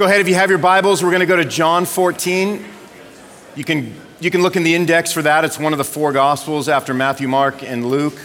Go ahead if you have your Bibles. We're going to go to John 14. You can, you can look in the index for that. It's one of the four Gospels after Matthew, Mark, and Luke.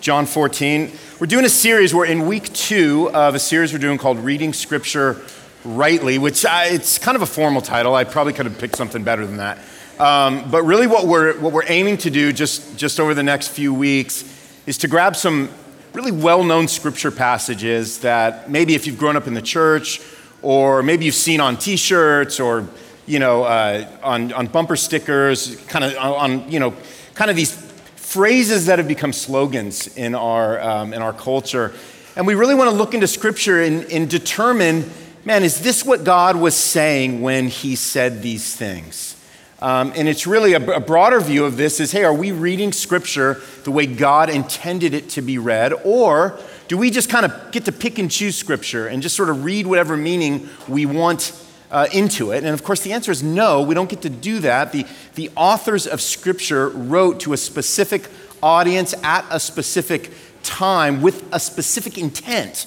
John 14. We're doing a series. We're in week two of a series we're doing called Reading Scripture Rightly, which I, it's kind of a formal title. I probably could have picked something better than that. Um, but really, what we're, what we're aiming to do just, just over the next few weeks is to grab some really well known scripture passages that maybe if you've grown up in the church or maybe you've seen on t-shirts or you know uh, on, on bumper stickers kind of on you know kind of these phrases that have become slogans in our um, in our culture. And we really want to look into scripture and, and determine man is this what god was saying when he said these things? Um, and it's really a, a broader view of this is hey are we reading scripture the way god intended it to be read? Or do we just kind of get to pick and choose scripture and just sort of read whatever meaning we want uh, into it? And of course, the answer is no, we don't get to do that. The, the authors of scripture wrote to a specific audience at a specific time with a specific intent.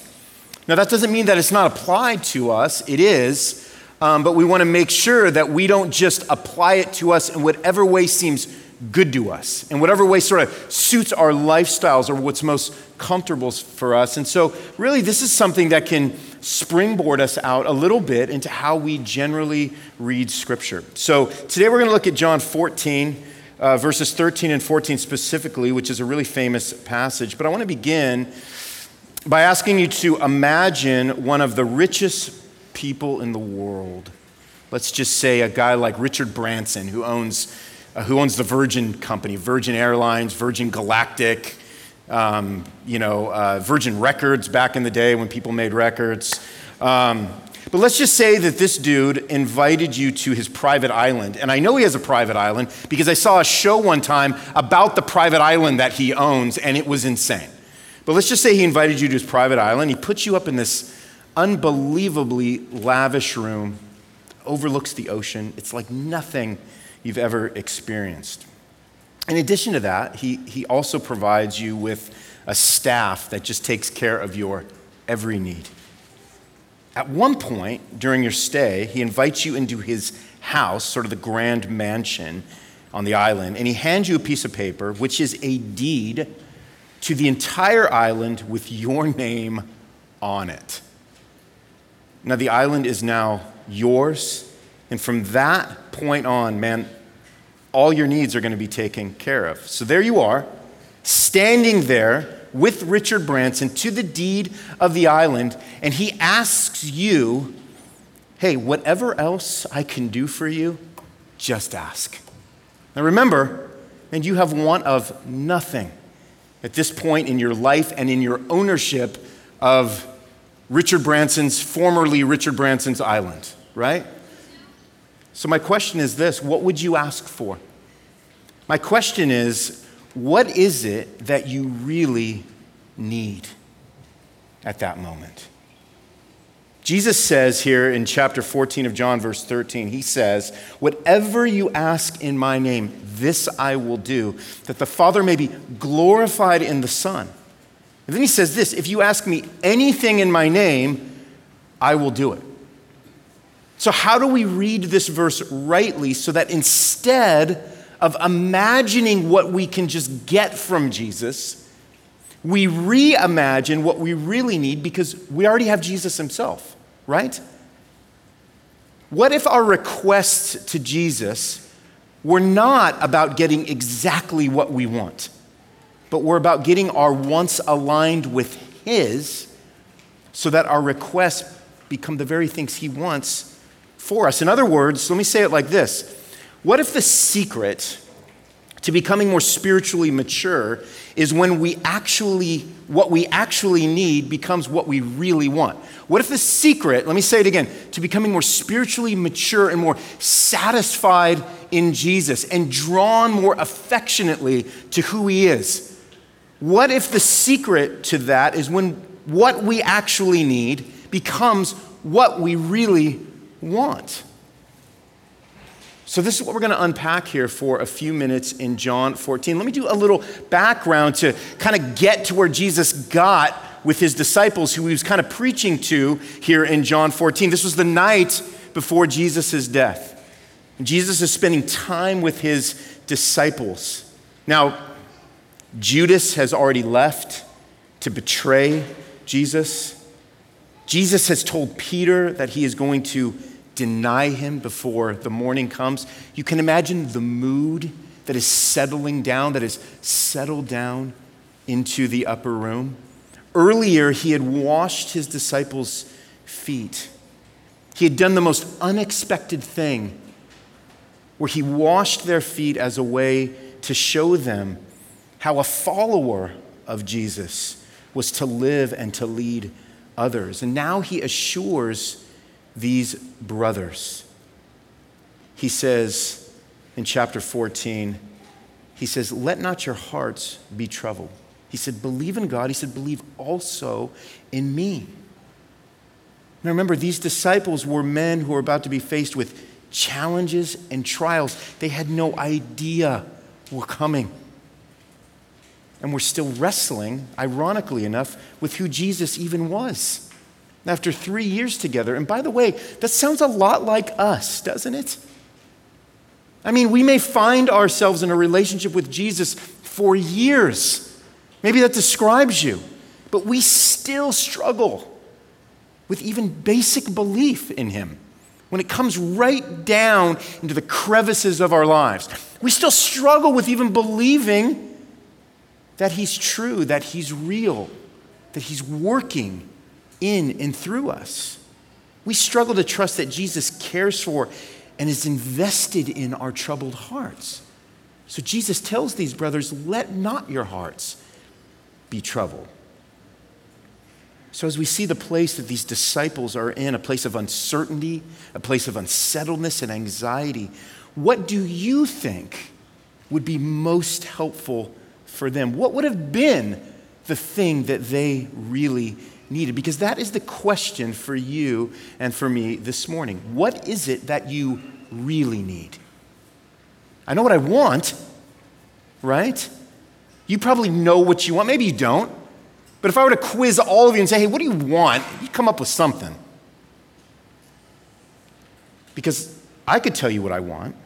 Now, that doesn't mean that it's not applied to us, it is. Um, but we want to make sure that we don't just apply it to us in whatever way seems good to us, in whatever way sort of suits our lifestyles or what's most comfortable for us. And so, really, this is something that can springboard us out a little bit into how we generally read Scripture. So, today we're going to look at John 14. Uh, verses 13 and 14 specifically, which is a really famous passage. But I want to begin by asking you to imagine one of the richest people in the world. Let's just say a guy like Richard Branson, who owns uh, who owns the Virgin Company, Virgin Airlines, Virgin Galactic, um, you know, uh, Virgin Records back in the day when people made records. Um, but let's just say that this dude invited you to his private island. And I know he has a private island because I saw a show one time about the private island that he owns, and it was insane. But let's just say he invited you to his private island. He puts you up in this unbelievably lavish room, overlooks the ocean. It's like nothing you've ever experienced. In addition to that, he, he also provides you with a staff that just takes care of your every need. At one point during your stay, he invites you into his house, sort of the grand mansion on the island, and he hands you a piece of paper, which is a deed to the entire island with your name on it. Now, the island is now yours and from that point on, man, all your needs are going to be taken care of. So there you are, standing there with Richard Branson to the deed of the island, and he asks you, hey, whatever else I can do for you, just ask. Now remember, and you have want of nothing at this point in your life and in your ownership of Richard Branson's, formerly Richard Branson's island, right? So, my question is this what would you ask for? My question is what is it that you really need at that moment? Jesus says here in chapter 14 of John, verse 13, he says, Whatever you ask in my name, this I will do, that the Father may be glorified in the Son. And then he says this If you ask me anything in my name, I will do it. So, how do we read this verse rightly so that instead of imagining what we can just get from Jesus, we reimagine what we really need because we already have Jesus himself, right? What if our requests to Jesus were not about getting exactly what we want, but were about getting our wants aligned with His so that our requests become the very things He wants for us. In other words, let me say it like this What if the secret to becoming more spiritually mature is when we actually, what we actually need becomes what we really want? What if the secret, let me say it again, to becoming more spiritually mature and more satisfied in Jesus and drawn more affectionately to who He is? What if the secret to that is when what we actually need becomes what we really want. So, this is what we're going to unpack here for a few minutes in John 14. Let me do a little background to kind of get to where Jesus got with his disciples who he was kind of preaching to here in John 14. This was the night before Jesus' death. Jesus is spending time with his disciples. Now, Judas has already left to betray Jesus. Jesus has told Peter that he is going to deny him before the morning comes. You can imagine the mood that is settling down, that is settled down into the upper room. Earlier, he had washed his disciples' feet. He had done the most unexpected thing where he washed their feet as a way to show them how a follower of Jesus was to live and to lead others. And now he assures these brothers. He says in chapter 14, he says, Let not your hearts be troubled. He said, Believe in God. He said, Believe also in me. Now remember, these disciples were men who were about to be faced with challenges and trials they had no idea were coming. And we're still wrestling, ironically enough, with who Jesus even was after three years together. And by the way, that sounds a lot like us, doesn't it? I mean, we may find ourselves in a relationship with Jesus for years. Maybe that describes you, but we still struggle with even basic belief in Him when it comes right down into the crevices of our lives. We still struggle with even believing that He's true, that He's real, that He's working in and through us. We struggle to trust that Jesus cares for and is invested in our troubled hearts. So Jesus tells these brothers, let not your hearts be troubled. So, as we see the place that these disciples are in, a place of uncertainty, a place of unsettledness and anxiety, what do you think would be most helpful for them? What would have been the thing that they really needed? Because that is the question for you and for me this morning. What is it that you really need? I know what I want, right? You probably know what you want. Maybe you don't. But if I were to quiz all of you and say, hey, what do you want? You'd come up with something. Because I could tell you what I want.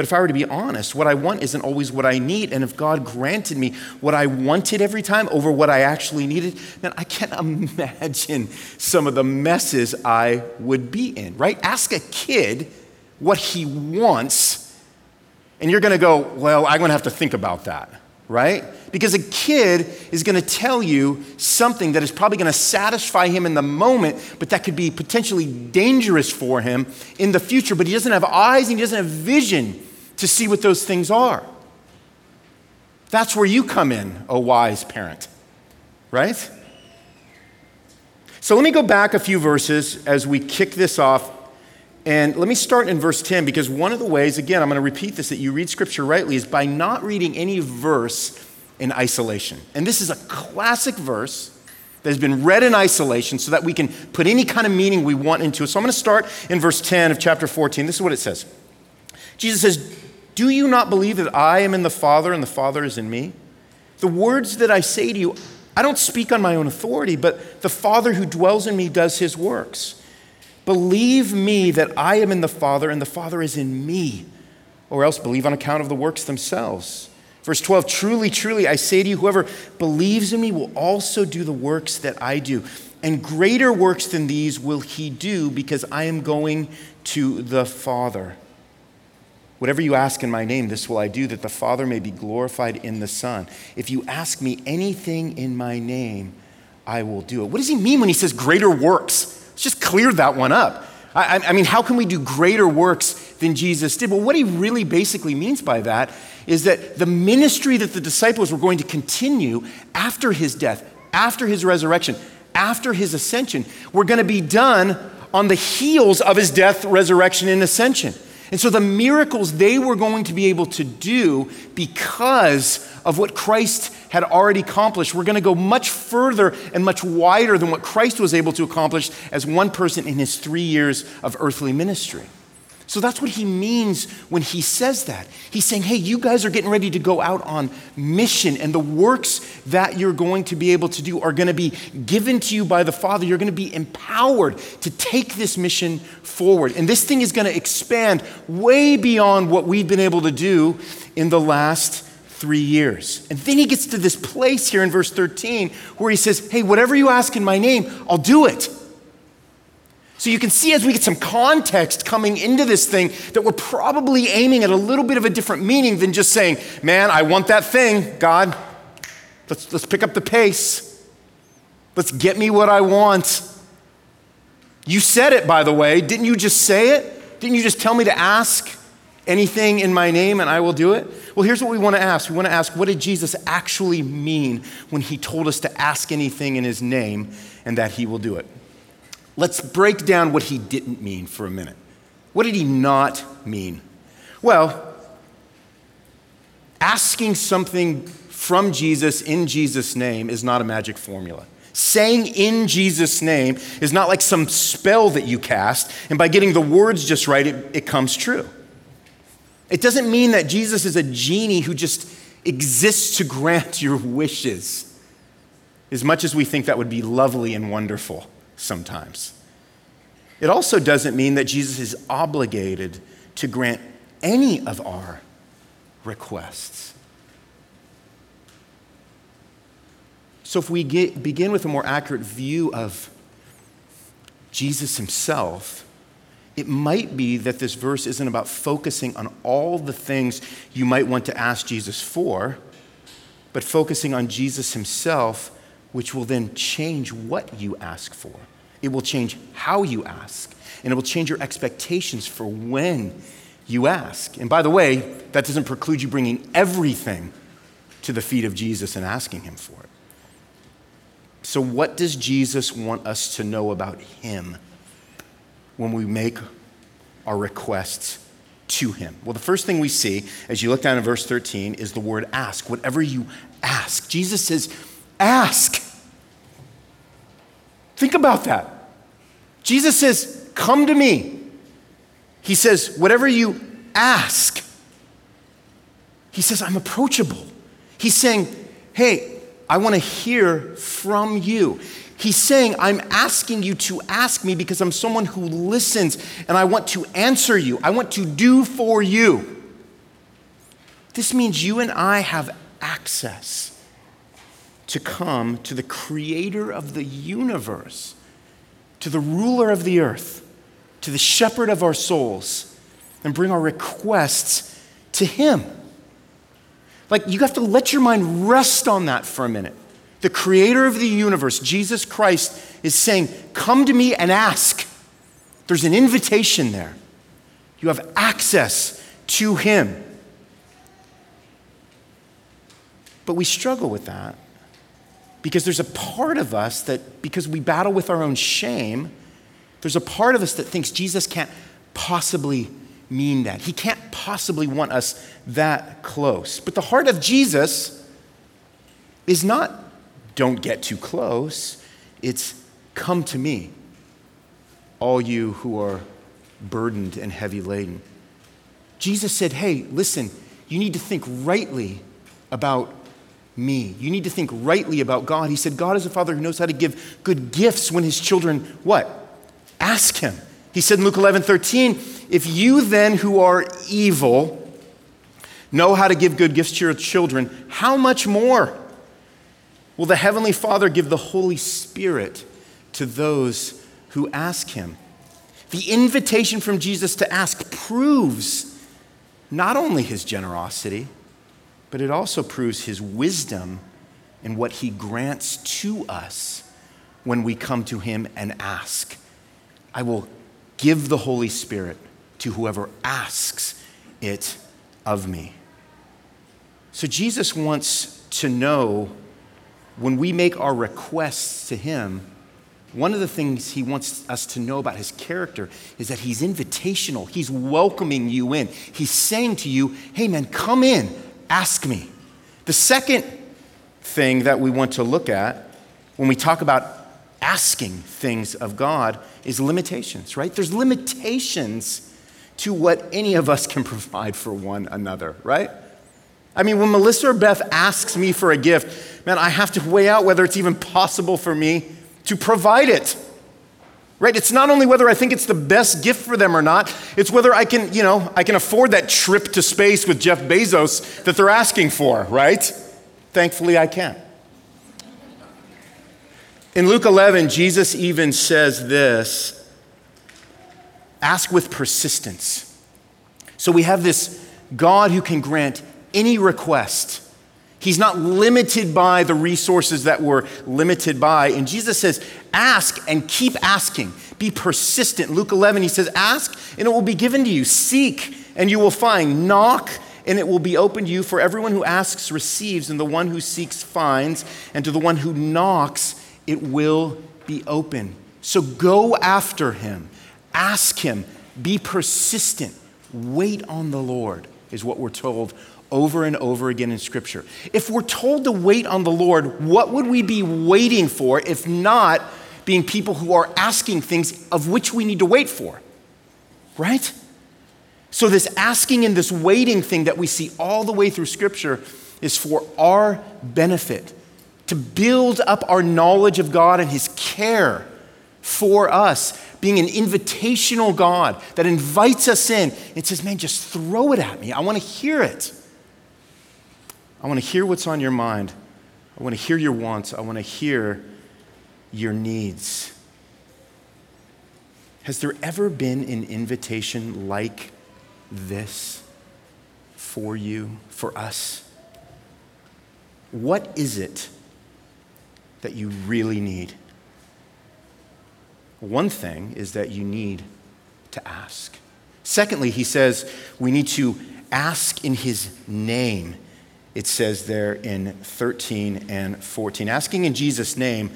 But if I were to be honest, what I want isn't always what I need. And if God granted me what I wanted every time over what I actually needed, then I can't imagine some of the messes I would be in, right? Ask a kid what he wants, and you're going to go, well, I'm going to have to think about that right? Because a kid is going to tell you something that is probably going to satisfy him in the moment, but that could be potentially dangerous for him in the future. But he doesn't have eyes and he doesn't have vision to see what those things are. That's where you come in, a wise parent, right? So let me go back a few verses as we kick this off and let me start in verse 10 because one of the ways, again, I'm going to repeat this, that you read scripture rightly is by not reading any verse in isolation. And this is a classic verse that has been read in isolation so that we can put any kind of meaning we want into it. So I'm going to start in verse 10 of chapter 14. This is what it says Jesus says, Do you not believe that I am in the Father and the Father is in me? The words that I say to you, I don't speak on my own authority, but the Father who dwells in me does his works. Believe me that I am in the Father and the Father is in me, or else believe on account of the works themselves. Verse 12 Truly, truly, I say to you, whoever believes in me will also do the works that I do. And greater works than these will he do because I am going to the Father. Whatever you ask in my name, this will I do, that the Father may be glorified in the Son. If you ask me anything in my name, I will do it. What does he mean when he says greater works? Let's just clear that one up. I, I, mean, how can we do greater works than Jesus did? Well, what he really basically means by that is that the ministry that the disciples were going to continue after his death, after his resurrection, after his ascension, were going to be done on the heels of his death, resurrection, and ascension. And so the miracles they were going to be able to do because of what Christ had already accomplished. We're going to go much further and much wider than what Christ was able to accomplish as one person in his three years of earthly ministry. So that's what he means when he says that. He's saying, hey, you guys are getting ready to go out on mission, and the works that you're going to be able to do are going to be given to you by the Father. You're going to be empowered to take this mission forward. And this thing is going to expand way beyond what we've been able to do in the last three years. And then he gets to this place here in verse 13 where he says, hey, whatever you ask in my name, I'll do it. So you can see as we get some context coming into this thing that we're probably aiming at a little bit of a different meaning than just saying, man, I want that thing, God. Let's, let's pick up the pace. Let's get me what I want. You said it, by the way. Didn't you just say it? Didn't you just tell me to ask anything in my name and I will do it? Well, here's what we want to ask. We want to ask, what did Jesus actually mean when he told us to ask anything in his name and that he will do it? Let's break down what he didn't mean for a minute. What did he not mean? Well, asking something from Jesus in Jesus' name is not a magic formula. Saying in Jesus' name is not like some spell that you cast, and by getting the words just right, it, it comes true. It doesn't mean that Jesus is a genie who just exists to grant your wishes, as much as we think that would be lovely and wonderful sometimes. It also doesn't mean that Jesus is obligated to grant any of our requests. So, if we get, begin with a more accurate view of Jesus himself, it might be that this verse isn't about focusing on all the things you might want to ask Jesus for, but focusing on Jesus himself, which will then change what you ask for. It will change how you ask, and it will change your expectations for when you ask. And by the way, that doesn't preclude you bringing everything to the feet of Jesus and asking Him for it. So, what does Jesus want us to know about Him when we make our requests to Him? Well, the first thing we see as you look down in verse 13 is the word ask. Whatever you ask, Jesus says, ask. Think about that. Jesus says, Come to me. He says, Whatever you ask, he says, I'm approachable. He's saying, Hey, I want to hear from you. He's saying, I'm asking you to ask me because I'm someone who listens and I want to answer you. I want to do for you. This means you and I have access to come to the creator of the universe, to the ruler of the earth, to the shepherd of our souls, and bring our requests to him. Like, you have to let your mind rest on that for a minute. The creator of the universe, Jesus Christ, is saying, Come to me and ask. There's an invitation there. You have access to him. But we struggle with that because there's a part of us that, because we battle with our own shame, there's a part of us that thinks Jesus can't possibly mean that. He can't possibly want us that close. But the heart of Jesus is not, don't get too close, it's, come to me, all you who are burdened and heavy laden. Jesus said, hey, listen, you need to think rightly about me. You need to think rightly about God. He said, God is a father who knows how to give good gifts when his children, what? Ask him. He said in Luke 11, 13, if you then who are evil know how to give good gifts to your children, how much more will the Heavenly Father give the Holy Spirit to those who ask him? The invitation from Jesus to ask proves not only his generosity, but it also proves his wisdom in what he grants to us when we come to him and ask. I will give the Holy Spirit to whoever asks it of me. So Jesus wants to know when we make our requests to him, one of the things he wants us to know about his character is that he's invitational. He's welcoming you in. He's saying to you, hey man, come in. Ask me. The second thing that we want to look at when we talk about asking things of God is limitations, right? There's limitations to what any of us can provide for one another, right? I mean, when Melissa or Beth asks me for a gift, man, I have to weigh out whether it's even possible for me to provide it. Right? It's not only whether I think it's the best gift for them or not, it's whether I can, you know, I can afford that trip to space with Jeff Bezos that they're asking for, right? Thankfully, I can. In Luke 11, Jesus even says this ask with persistence. So we have this God who can grant any request. He's not limited by the resources that we're limited by. And Jesus says, ask and keep asking. Be persistent. Luke 11, he says, ask and it will be given to you. Seek and you will find. Knock and it will be opened to you. For everyone who asks receives, and the one who seeks finds, and to the one who knocks, it will be open. So go after him, ask him, be persistent, wait on the Lord, is what we're told over and over again in Scripture. If we're told to wait on the Lord, what would we be waiting for if not being people who are asking things of which we need to wait for? Right? So, this asking and this waiting thing that we see all the way through Scripture is for our benefit to build up our knowledge of God and His care for us, being an invitational God that invites us in and says, Man, just throw it at me. I want to hear it. I want to hear what's on your mind. I want to hear your wants. I want to hear your needs. Has there ever been an invitation like this for you, for us? What is it that you really need. One thing is that you need to ask. Secondly, he says we need to ask in his name. It says there in 13 and 14. Asking in Jesus' name,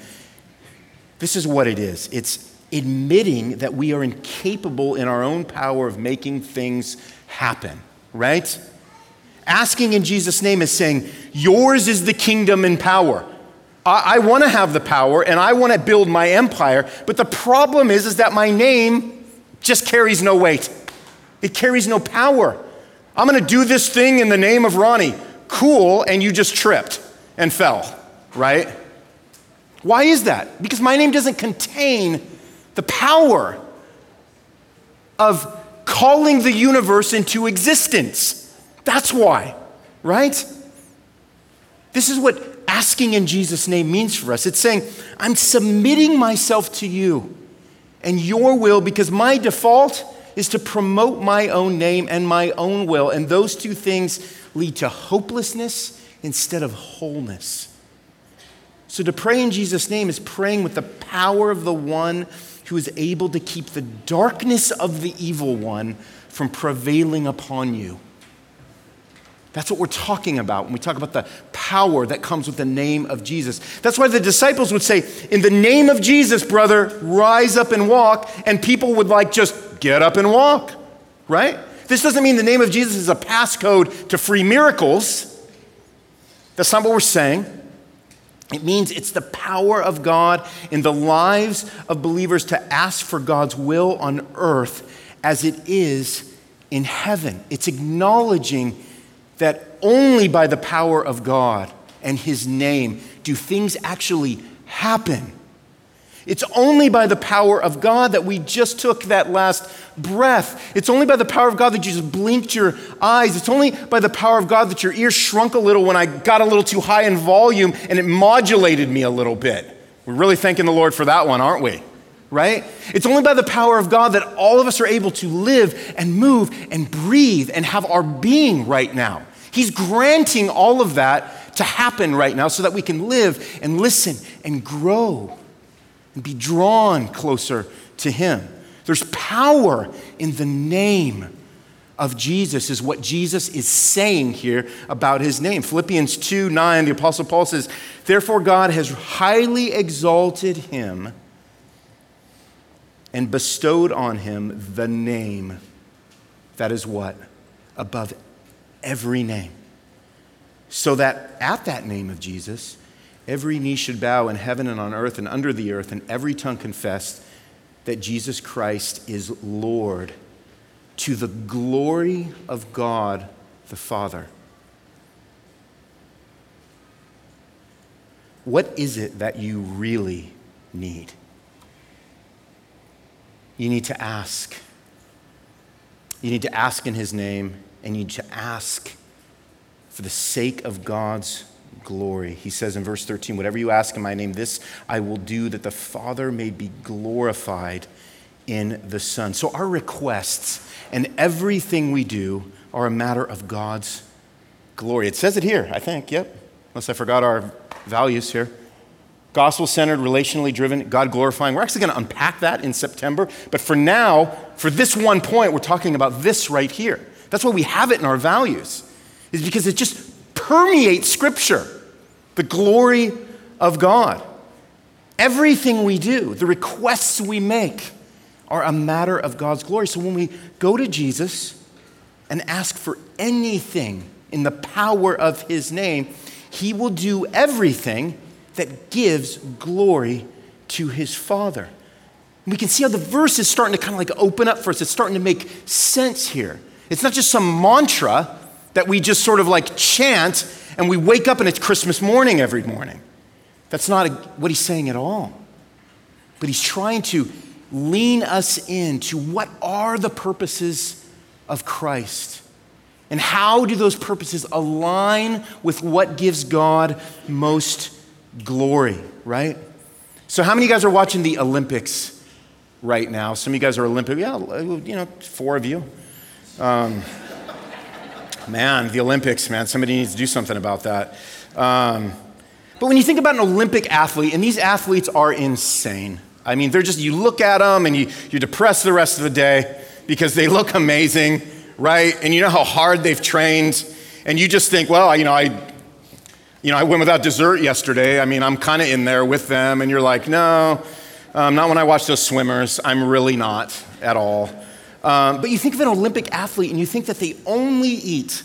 this is what it is it's admitting that we are incapable in our own power of making things happen, right? Asking in Jesus' name is saying, Yours is the kingdom and power. I, I want to have the power and I want to build my empire, but the problem is, is that my name just carries no weight. It carries no power. I'm going to do this thing in the name of Ronnie. Cool, and you just tripped and fell, right? Why is that? Because my name doesn't contain the power of calling the universe into existence. That's why, right? This is what asking in Jesus' name means for us. It's saying, I'm submitting myself to you and your will because my default is to promote my own name and my own will. And those two things lead to hopelessness instead of wholeness. So to pray in Jesus' name is praying with the power of the one who is able to keep the darkness of the evil one from prevailing upon you. That's what we're talking about when we talk about the power that comes with the name of Jesus. That's why the disciples would say, In the name of Jesus, brother, rise up and walk. And people would like just get up and walk, right? This doesn't mean the name of Jesus is a passcode to free miracles. That's not what we're saying. It means it's the power of God in the lives of believers to ask for God's will on earth as it is in heaven. It's acknowledging that only by the power of God and His name do things actually happen. It's only by the power of God that we just took that last breath. It's only by the power of God that you just blinked your eyes. It's only by the power of God that your ears shrunk a little when I got a little too high in volume and it modulated me a little bit. We're really thanking the Lord for that one, aren't we? Right? It's only by the power of God that all of us are able to live and move and breathe and have our being right now. He's granting all of that to happen right now so that we can live and listen and grow and be drawn closer to Him. There's power in the name of Jesus, is what Jesus is saying here about His name. Philippians 2 9, the Apostle Paul says, Therefore, God has highly exalted Him and bestowed on Him the name that is what? Above every name. So that at that name of Jesus, every knee should bow in heaven and on earth and under the earth, and every tongue confess that Jesus Christ is Lord to the glory of God the Father. What is it that you really need? You need to ask. You need to ask in His name, and you need to ask for the sake of God's glory. He says in verse 13, Whatever you ask in my name, this I will do, that the Father may be glorified in the Son. So our requests and everything we do are a matter of God's glory. It says it here, I think, yep, unless I forgot our values here. Gospel centered, relationally driven, God glorifying. We're actually going to unpack that in September. But for now, for this one point, we're talking about this right here. That's why we have it in our values, is because it just permeates Scripture the glory of God. Everything we do, the requests we make, are a matter of God's glory. So when we go to Jesus and ask for anything in the power of His name, He will do everything that gives glory to his Father. We can see how the verse is starting to kind of like open up for us. It's starting to make sense here. It's not just some mantra that we just sort of like chant and we wake up and it's Christmas morning every morning. That's not a, what he's saying at all. But he's trying to lean us into what are the purposes of Christ and how do those purposes align with what gives God most glory, right? So, how many of you guys are watching the Olympics right now? Some of you guys are Olympic, yeah, you know, four of you. Um, man, the Olympics, man, somebody needs to do something about that. Um, but when you think about an Olympic athlete, and these athletes are insane. I mean, they're just, you look at them and you, you're depressed the rest of the day because they look amazing, right? And you know how hard they've trained. And you just think, well, you know, I, you know, I went without dessert yesterday. I mean, I'm kind of in there with them, and you're like, no, um, not when I watch those swimmers. I'm really not at all. Um, but you think of an Olympic athlete, and you think that they only eat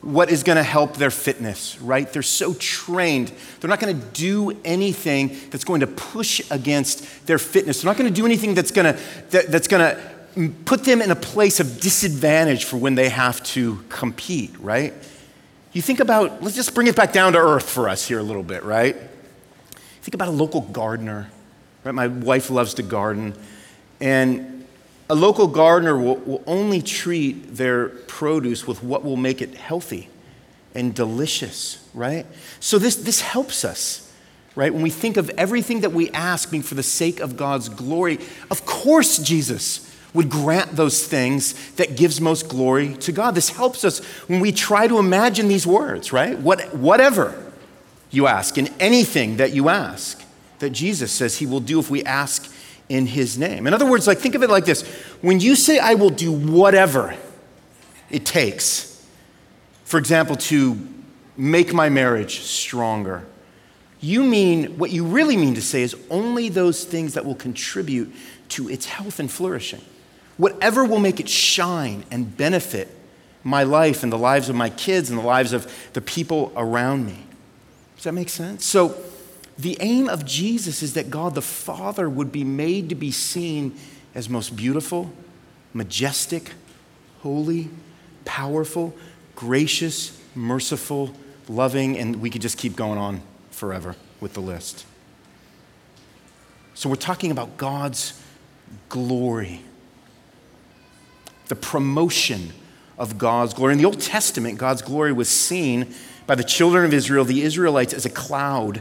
what is going to help their fitness, right? They're so trained. They're not going to do anything that's going to push against their fitness. They're not going to do anything that's going to, that, that's going to put them in a place of disadvantage for when they have to compete, right? You think about, let's just bring it back down to earth for us here a little bit, right? Think about a local gardener, right? My wife loves to garden, and a local gardener will, will only treat their produce with what will make it healthy and delicious, right? So this, this helps us, right? When we think of everything that we ask being for the sake of God's glory, of course, Jesus would grant those things that gives most glory to God. This helps us when we try to imagine these words, right? What, whatever you ask, in anything that you ask, that Jesus says he will do if we ask in his name. In other words, like think of it like this. When you say I will do whatever it takes, for example, to make my marriage stronger, you mean what you really mean to say is only those things that will contribute to its health and flourishing whatever will make it shine and benefit my life and the lives of my kids and the lives of the people around me. Does that make sense? So, the aim of Jesus is that God the Father would be made to be seen as most beautiful, majestic, holy, powerful, gracious, merciful, loving, and we could just keep going on forever with the list. So, we're talking about God's glory the promotion of God's glory. In the Old Testament, God's glory was seen by the children of Israel, the Israelites, as a cloud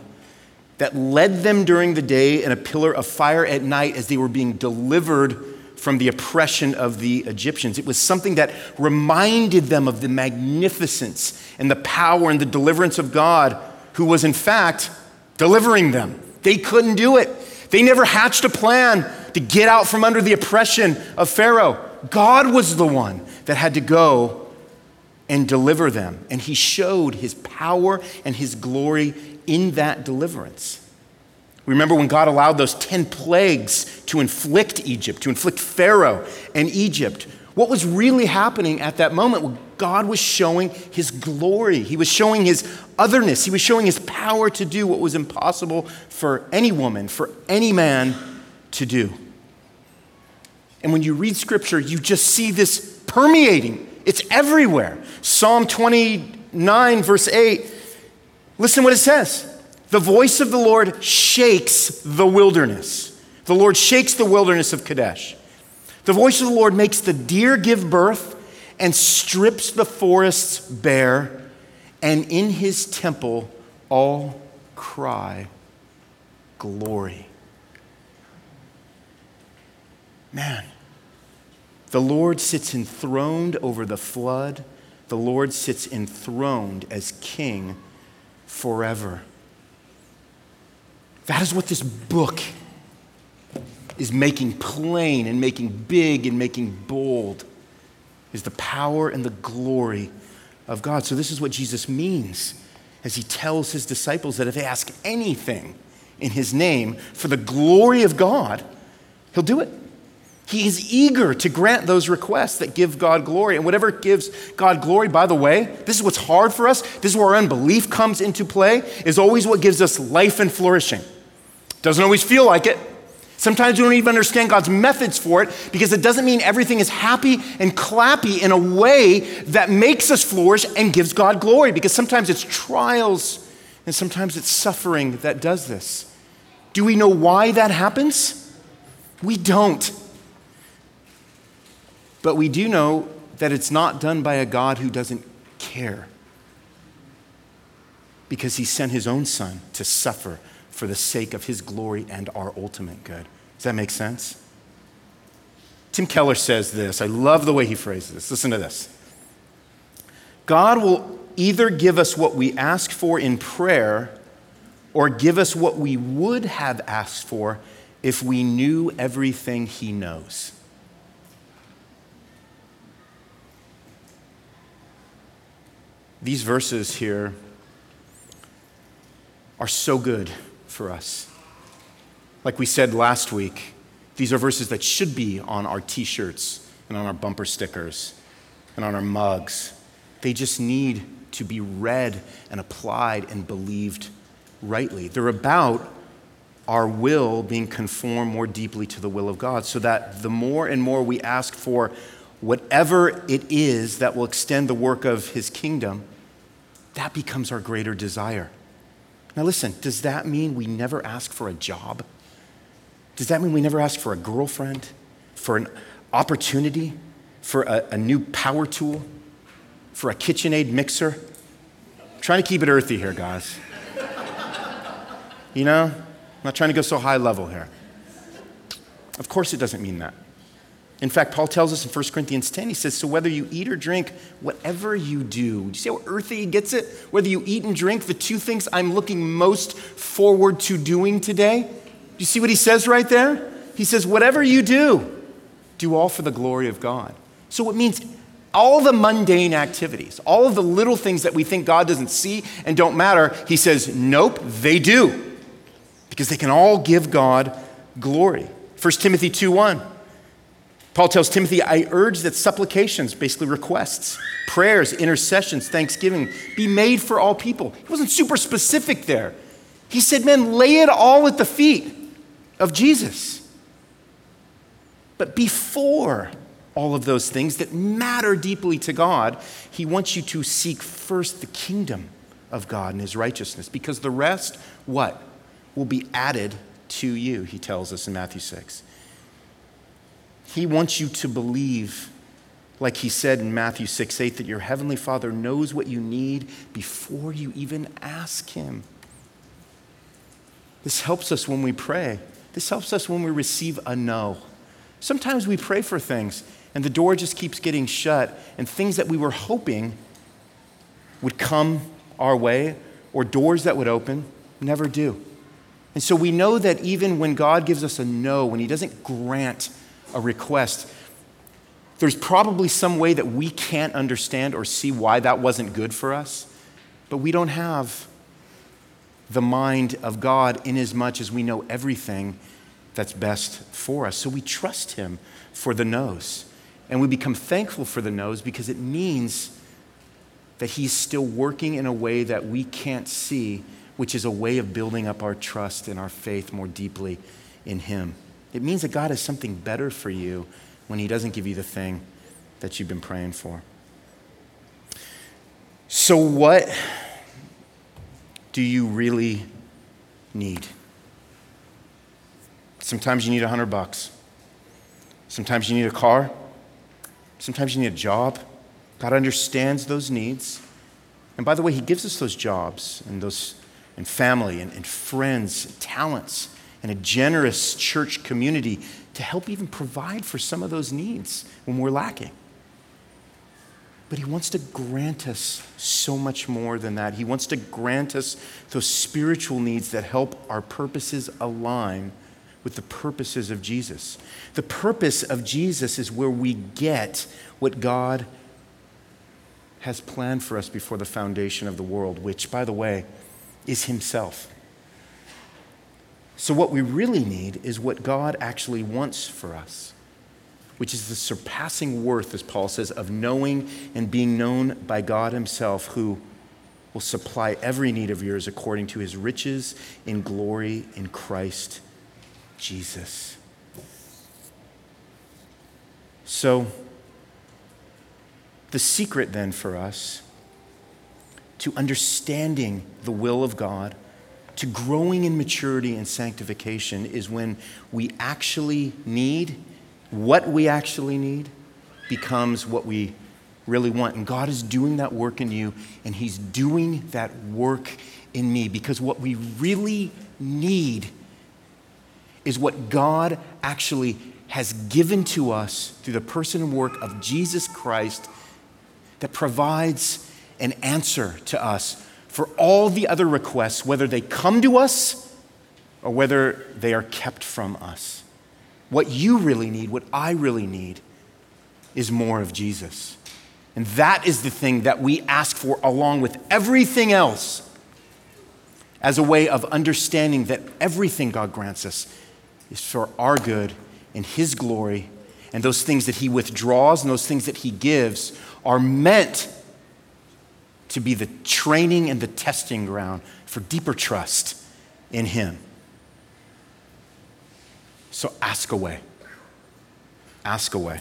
that led them during the day and a pillar of fire at night as they were being delivered from the oppression of the Egyptians. It was something that reminded them of the magnificence and the power and the deliverance of God, who was in fact delivering them. They couldn't do it. They never hatched a plan to get out from under the oppression of Pharaoh. God was the one that had to go and deliver them. And he showed his power and his glory in that deliverance. Remember when God allowed those 10 plagues to inflict Egypt, to inflict Pharaoh and Egypt? What was really happening at that moment? God was showing his glory. He was showing his otherness. He was showing his power to do what was impossible for any woman, for any man to do. And when you read scripture, you just see this permeating, it's everywhere. Psalm 29, verse 8, listen what it says. The voice of the Lord shakes the wilderness. The Lord shakes the wilderness of Kadesh. The voice of the Lord makes the deer give birth and strips the forests bare, and in his temple all cry, Glory. Man, the Lord sits enthroned over the flood. The Lord sits enthroned as king forever. That is what this book is making plain and making big and making bold is the power and the glory of God. So this is what Jesus means as he tells his disciples that if they ask anything in his name for the glory of God, he'll do it. He is eager to grant those requests that give God glory. And whatever gives God glory, by the way, this is what's hard for us. This is where our unbelief comes into play, is always what gives us life and flourishing. Doesn't always feel like it. Sometimes we don't even understand God's methods for it because it doesn't mean everything is happy and clappy in a way that makes us flourish and gives God glory because sometimes it's trials and sometimes it's suffering that does this. Do we know why that happens? We don't. But we do know that it's not done by a God who doesn't care because he sent his own son to suffer for the sake of his glory and our ultimate good. Does that make sense? Tim Keller says this. I love the way he phrases this. Listen to this. God will either give us what we ask for in prayer or give us what we would have asked for if we knew everything he knows. These verses here are so good for us. Like we said last week, these are verses that should be on our t shirts and on our bumper stickers and on our mugs. They just need to be read and applied and believed rightly. They're about our will being conformed more deeply to the will of God, so that the more and more we ask for whatever it is that will extend the work of His kingdom, that becomes our greater desire. Now, listen, does that mean we never ask for a job? Does that mean we never ask for a girlfriend, for an opportunity, for a, a new power tool, for a KitchenAid mixer? I'm trying to keep it earthy here, guys. You know, I'm not trying to go so high level here. Of course, it doesn't mean that. In fact, Paul tells us in 1 Corinthians 10, he says, So whether you eat or drink, whatever you do, do you see how earthy he gets it? Whether you eat and drink, the two things I'm looking most forward to doing today. Do you see what he says right there? He says, Whatever you do, do all for the glory of God. So it means all the mundane activities, all of the little things that we think God doesn't see and don't matter, he says, Nope, they do. Because they can all give God glory. 1 Timothy 2 1. Paul tells Timothy, I urge that supplications, basically requests, prayers, intercessions, thanksgiving, be made for all people. He wasn't super specific there. He said, Men, lay it all at the feet of Jesus. But before all of those things that matter deeply to God, he wants you to seek first the kingdom of God and his righteousness, because the rest, what? Will be added to you, he tells us in Matthew 6. He wants you to believe, like he said in Matthew 6 8, that your heavenly Father knows what you need before you even ask him. This helps us when we pray. This helps us when we receive a no. Sometimes we pray for things and the door just keeps getting shut, and things that we were hoping would come our way or doors that would open never do. And so we know that even when God gives us a no, when He doesn't grant a request, there's probably some way that we can't understand or see why that wasn't good for us, but we don't have the mind of God in as much as we know everything that's best for us. So we trust Him for the no's. And we become thankful for the no's because it means that He's still working in a way that we can't see, which is a way of building up our trust and our faith more deeply in Him. It means that God has something better for you when He doesn't give you the thing that you've been praying for. So, what do you really need? Sometimes you need a hundred bucks. Sometimes you need a car. Sometimes you need a job. God understands those needs. And by the way, He gives us those jobs and those and family and, and friends, and talents, and a generous church community to help even provide for some of those needs when we're lacking. But He wants to grant us so much more than that. He wants to grant us those spiritual needs that help our purposes align with the purposes of Jesus. The purpose of Jesus is where we get what God has planned for us before the foundation of the world, which, by the way, is Himself. So, what we really need is what God actually wants for us, which is the surpassing worth, as Paul says, of knowing and being known by God Himself, who will supply every need of yours according to His riches in glory in Christ Jesus. So, the secret then for us to understanding the will of God, to growing in maturity and sanctification, is when we actually need what we actually need becomes what we really want. And God is doing that work in you, and He's doing that work in me because what we really need is what God actually has given to us through the person and work of Jesus Christ that provides an answer to us for all the other requests, whether they come to us or whether they are kept from us. What you really need, what I really need, is more of Jesus. And that is the thing that we ask for along with everything else as a way of understanding that everything God grants us is for our good and His glory. And those things that He withdraws and those things that He gives are meant to be the training and the testing ground for deeper trust in Him. So ask away. Ask away.